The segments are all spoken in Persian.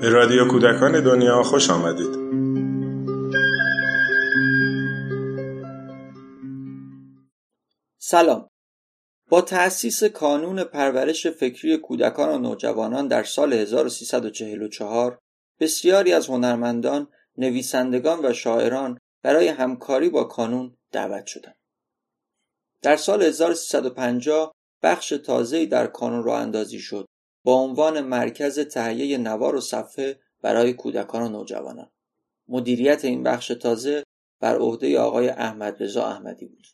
به رادیو کودکان دنیا خوش آمدید سلام با تأسیس کانون پرورش فکری کودکان و نوجوانان در سال 1344 بسیاری از هنرمندان، نویسندگان و شاعران برای همکاری با کانون دعوت شدند. در سال 1350 بخش تازه‌ای در کانون راه اندازی شد با عنوان مرکز تهیه نوار و صفحه برای کودکان و نوجوانان. مدیریت این بخش تازه بر عهده آقای احمد رضا احمدی بود.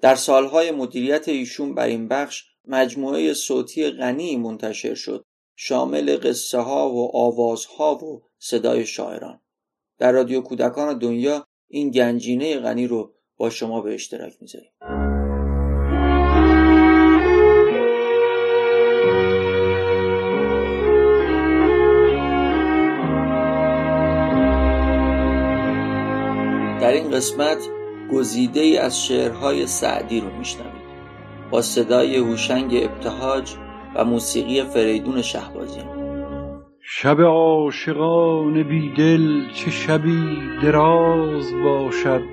در سالهای مدیریت ایشون بر این بخش مجموعه صوتی غنی منتشر شد شامل قصه ها و آوازها و صدای شاعران در رادیو کودکان دنیا این گنجینه غنی رو با شما به اشتراک می‌ذاریم قسمت گزیده ای از شعرهای سعدی رو میشنوید. با صدای هوشنگ ابتهاج و موسیقی فریدون شهبازی. شب عاشقان بیدل چه شبی دراز باشد.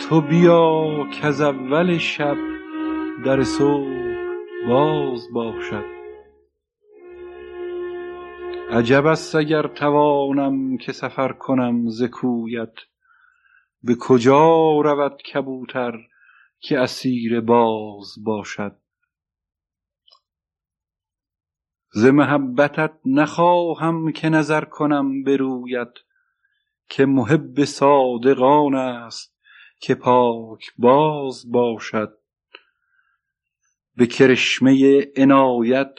تو بیا که از اول شب در صبح باز باشد. عجب است اگر توانم که سفر کنم ز کویت. به کجا رود کبوتر که اسیر باز باشد؟ ز محبتت نخواهم که نظر کنم به رویت که محب صادقان است که پاک باز باشد. به کرشمه عنایت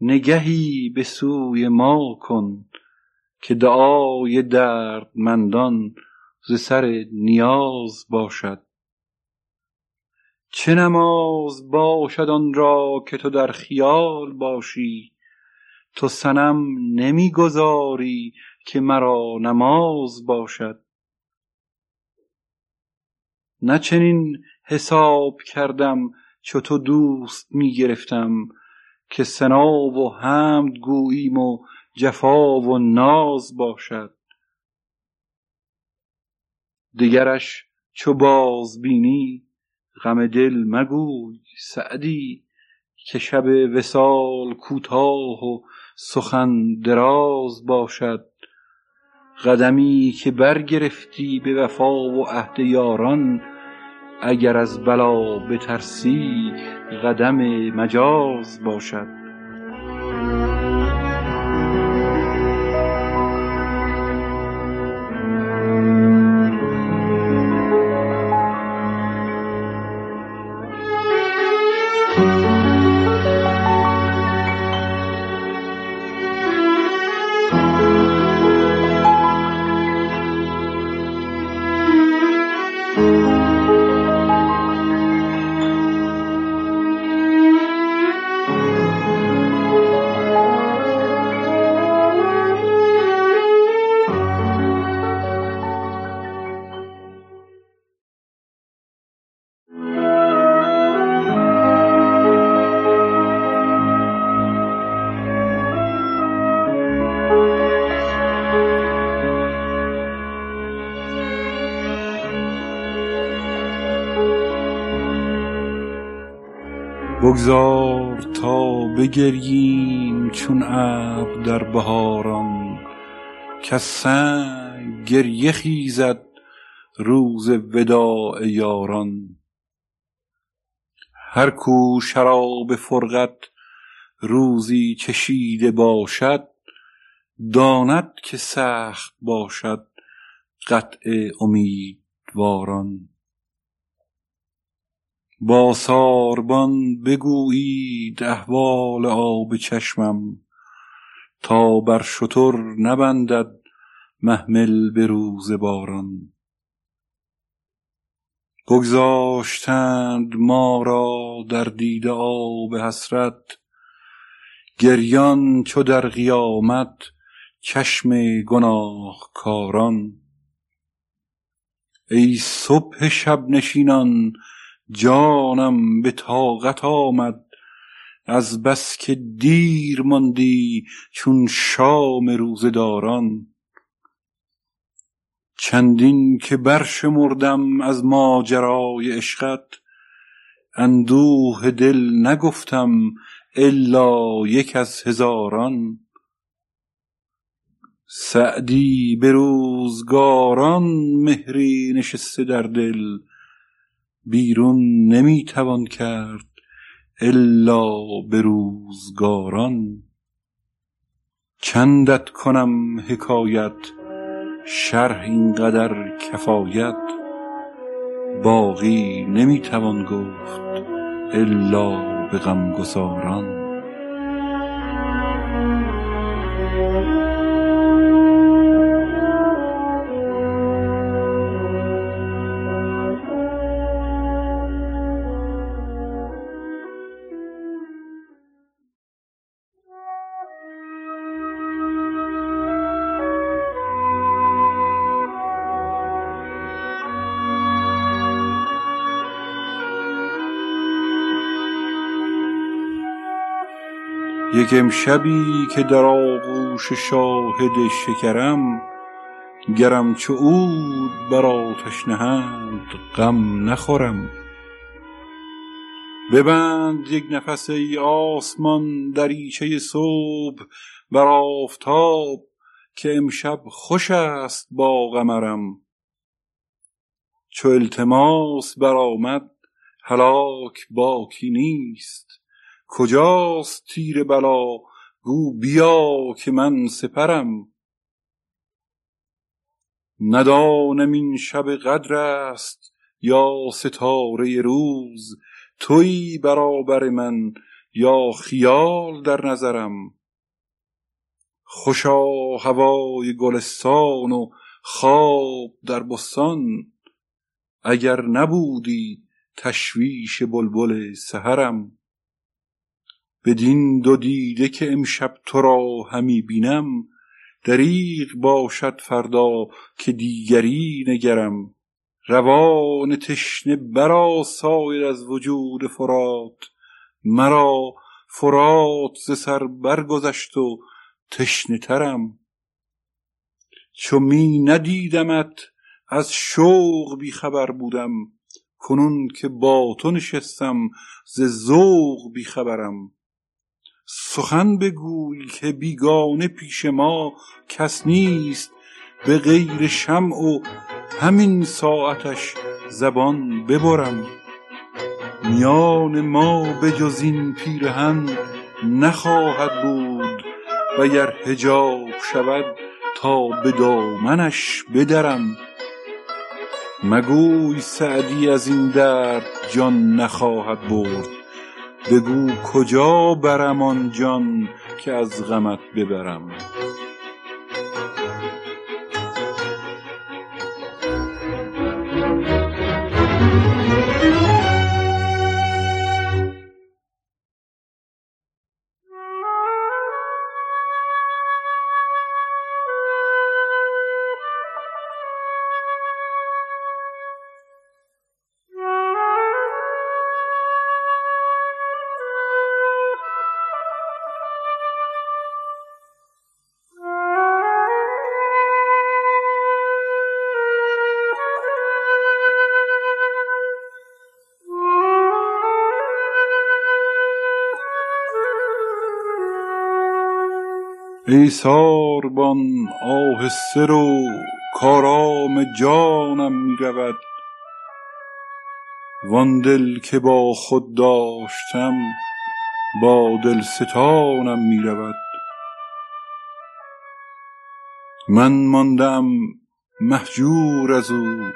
نگهی به سوی ما کن که دعای دردمندان ز سر نیاز باشد. چه نماز باشد آن را که تو در خیال باشی؟ تو صنم نمی‌گذاری که مرا نماز باشد. نه چنین حساب کردم چو تو دوست می‌گرفتم که سنا و حمد گوییم و جفا و ناز باشد. دگرش چو باز بینی غم دل مگوی سعدی که شب وصال کوتاه و سخن دراز باشد. قدمی که برگرفتی به وفا و عهد یاران اگر از بلا بترسی قدم مجاز باشد. بگذار تا بگرییم چون ابر در بهاران که سنگ گریه خیزد روز وداع یاران. هر کو شراب فرقت روزی چشیده باشد داند که سخت باشد قطع امیدواران. با ساربان بگویید احوال آب چشمم. تا بر شتر نبندد محمل به روز باران. بگذاشتند ما را در دیده آب حسرت. گریان چو در قیامت چشم گناهکاران. ای صبح شب نشینان جانم به طاقت آمد. از بس که دیر ماندی چون شام روزداران چندین که برشمردم از ماجرای عشقت اندوه دل نگفتم الا یک از هزاران. سعدی به روزگاران مهری نشسته در دل بیرون نمی‌توان کرد الا به روزگاران. چندت کنم حکایت شرح اینقدر کفایت. باقی نمی‌توان گفت الا به غمگساران. یک امشبی که در آغوش شاهد شکرم گرم چو عود بر آتش نهند غم نخورم. ببند یک نفس ای آسمان دریچه صبح بر آفتاب که امشب خوش است با قمرم. چو التماس برآمد هلاک باکی نیست. کجاست تیر بلا؟ گو بیا که من سپرم. ندانم این شب قدر است یا ستاره روز. تویی برابر من یا خیال در نظرم. خوشا هوای گلستان و خواب در بستان. اگر نبودی تشویش بلبل سحرم. بدین دو دیده که امشب تو را همی بینم دریغ باشد فردا که دیگری نگرم. روان تشنه برآساید از وجود فرات مرا فرات ز سر برگذشت و تشنه ترم. چو می ندیدمت از شوق بی خبر بودم کنون که با تو نشستم ز ذوق بی خبرم. سخن بگوی که بیگانه پیش ما کس نیست به غیر شمع و همین ساعتش زبان ببرم. میان ما به جز این پیرهن نخواهد بود وگر حجاب شود تا به دامنش بدرم. مگوی سعدی از این درد جان نخواهد برد. بگو کجا برم آن جان که از غمت ببرم. ای ساربان آهسته رو کارام جانم می رود وان دل که با خود داشتم با دلستانم می رود من ماندم مهجور از او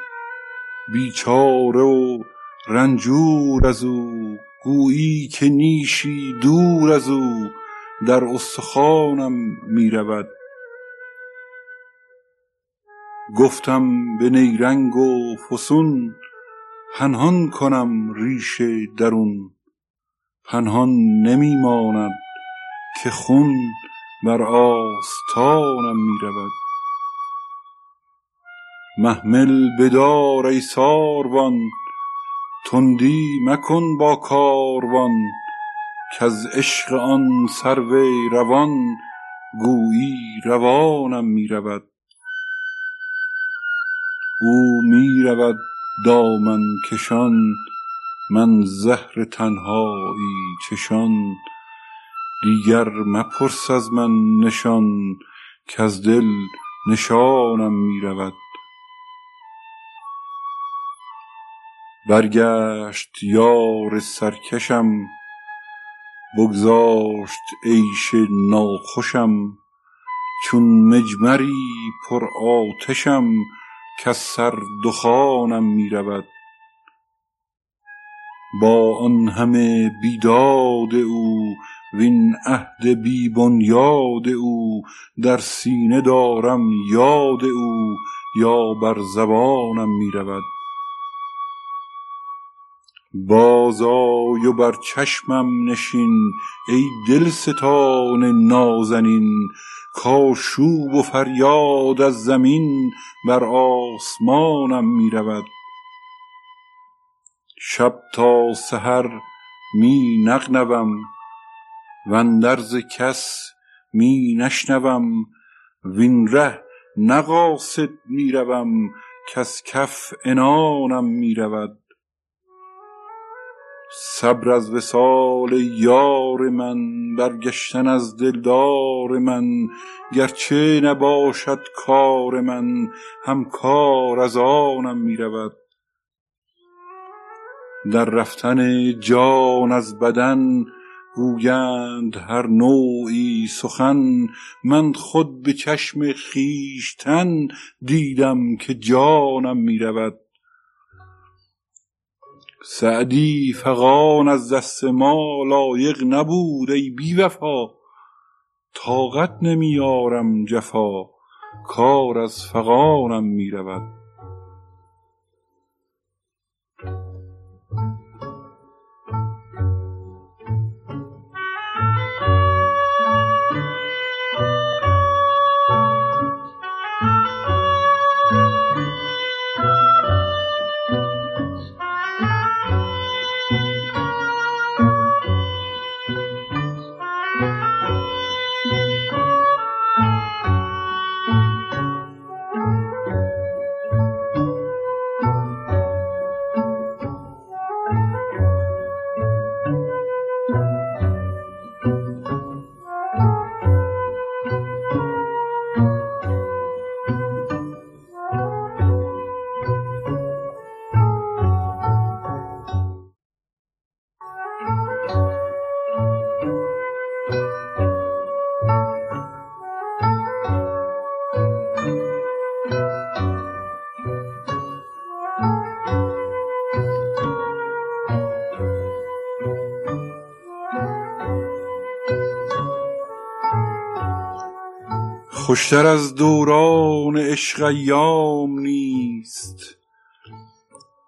بیچاره و رنجور از او. گویی که نیشی دور از او در استخوانم می رود گفتم به نیرنگ و فسون پنهان کنم ریش درون. پنهان نمی ماند که خون بر آستانم می رود محمل بدار ای ساروان تندی مکن با کاروان. از عشق آن سرو روان گویی روانم می رود او می رود دامن کشان من زهر تنهایی چشان. دیگر مپرس از من نشان کز دل نشانم می رود برگشت یار سرکشم بگذاشت عیش ناخوشم چون مجمری پر آتشم کز سر دخانم می رود با آن همه بیداد او وین عهد بی بنیاد او در سینه دارم یاد او یا بر زبانم می رود بازآی و بر چشمم نشین ای دلستان نازنین. کآشوب و فریاد از زمین بر آسمانم می رود شب تا سحر می نغنوم واندرز کس می نشنوم. وین ره نه قاصد می روم کز کف عنانم می رود صبر از وصال یار من برگشتن از دلدار من. گرچه نباشد کار من هم کار از آنم می رود در رفتن جان از بدن گویند هر نوعی سخن. من خود به چشم خویشتن دیدم که جانم می رود سعدی فغان از دست ما لایق نبود ای بی وفا. طاقت نمی آرم جفا کار از فغانم می رود خوشتر از دوران عشق ایام نیست.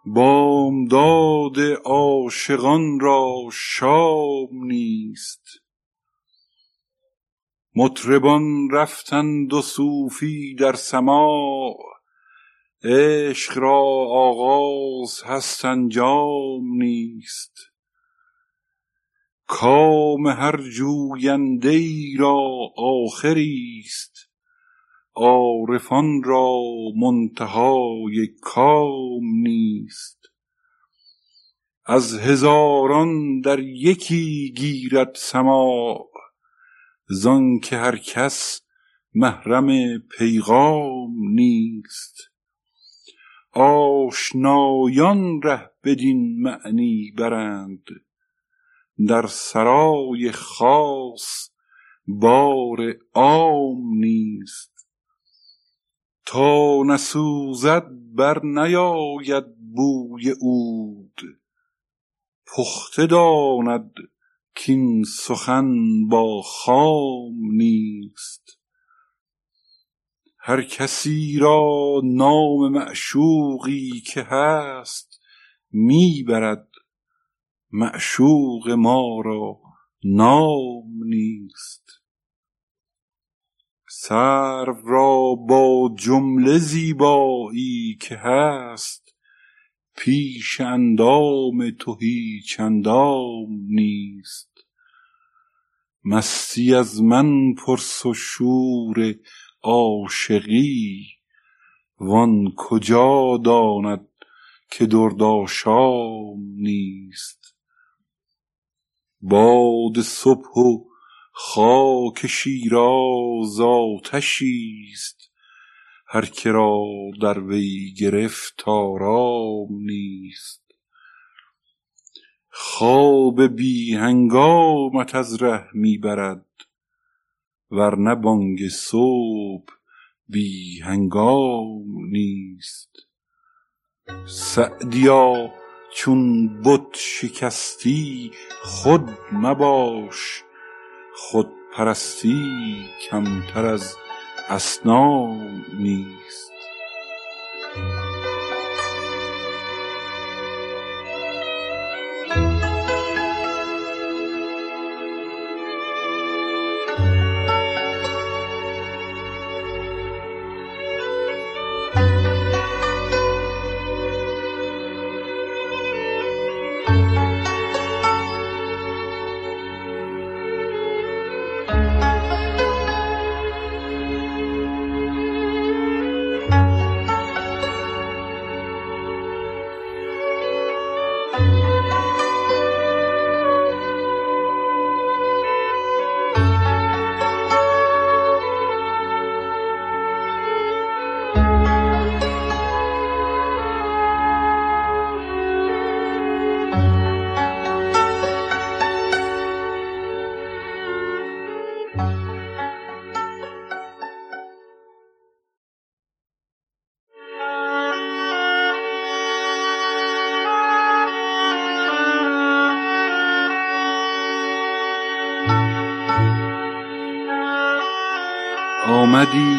بامداد عاشقان را شام نیست. مطربان رفتند و صوفی در سماع. عشق را آغاز هست انجام نیست. کام هر جوینده ای را آخری است. عارفان را منتهای کام نیست. از هزاران در یکی گیرد سماع که هر کس محرم پیغام نیست. آشنایان ره بدین معنی برند در سرای خاص بار عام نیست. تا نسوزد بر نیاید بوی عود. پخته داند کین سخن با خام نیست. هر کسی را نام معشوقی که هست می برد معشوق ما را نام نیست. سرو را با جمله زیبایی که هست پیش اندام تو هیچ اندام نیست. مستی از من پرس و شور عاشقی وان کجا داند که درد آشام نیست. باد صبح و خاک شیراز آتشی است. هر که را در وی گرفت آرام نیست. خواب بی هنگامت از ره می برد. ورنه بانگ صبح بی هنگام نیست. سعدیا چون بت شکستی خود مباش. خودپرستی کمتر از اصنام نیست. آمدی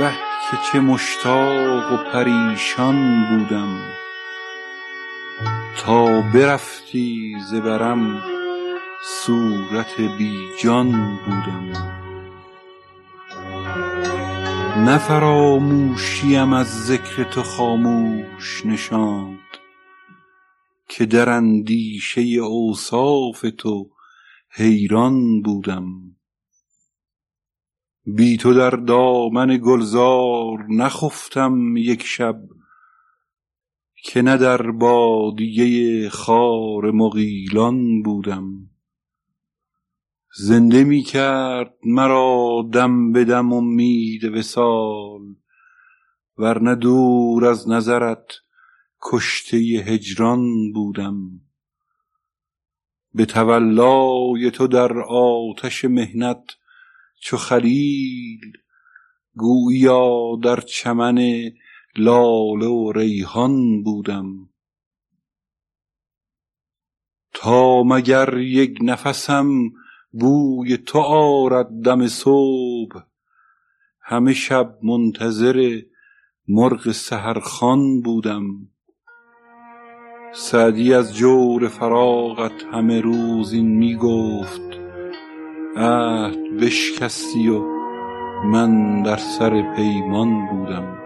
وه که چه مشتاق و پریشان بودم. تا برفتی ز برم صورت بی جان بودم. نه فراموشیم از ذکر تو خاموش نشاند که در اندیشه اوصاف تو حیران بودم. بی تو در دامن گلزار نخفتم یک شب که نه در بادیه خار مغیلان بودم. زنده می کرد مرا دم به دم امید وصال ورنه دور از نظرت کشته هجران بودم. به تولای تو در آتش محنت چو خلیل گوییا در چمن لاله و ریحان بودم. تا مگر یک نفسم بوی تو آرد دم صبح همه شب منتظر مرغ سحرخوان بودم. سعدی از جور فراقت همه روز این می گفت عهد بشکستی و من در سر پیمان بودم.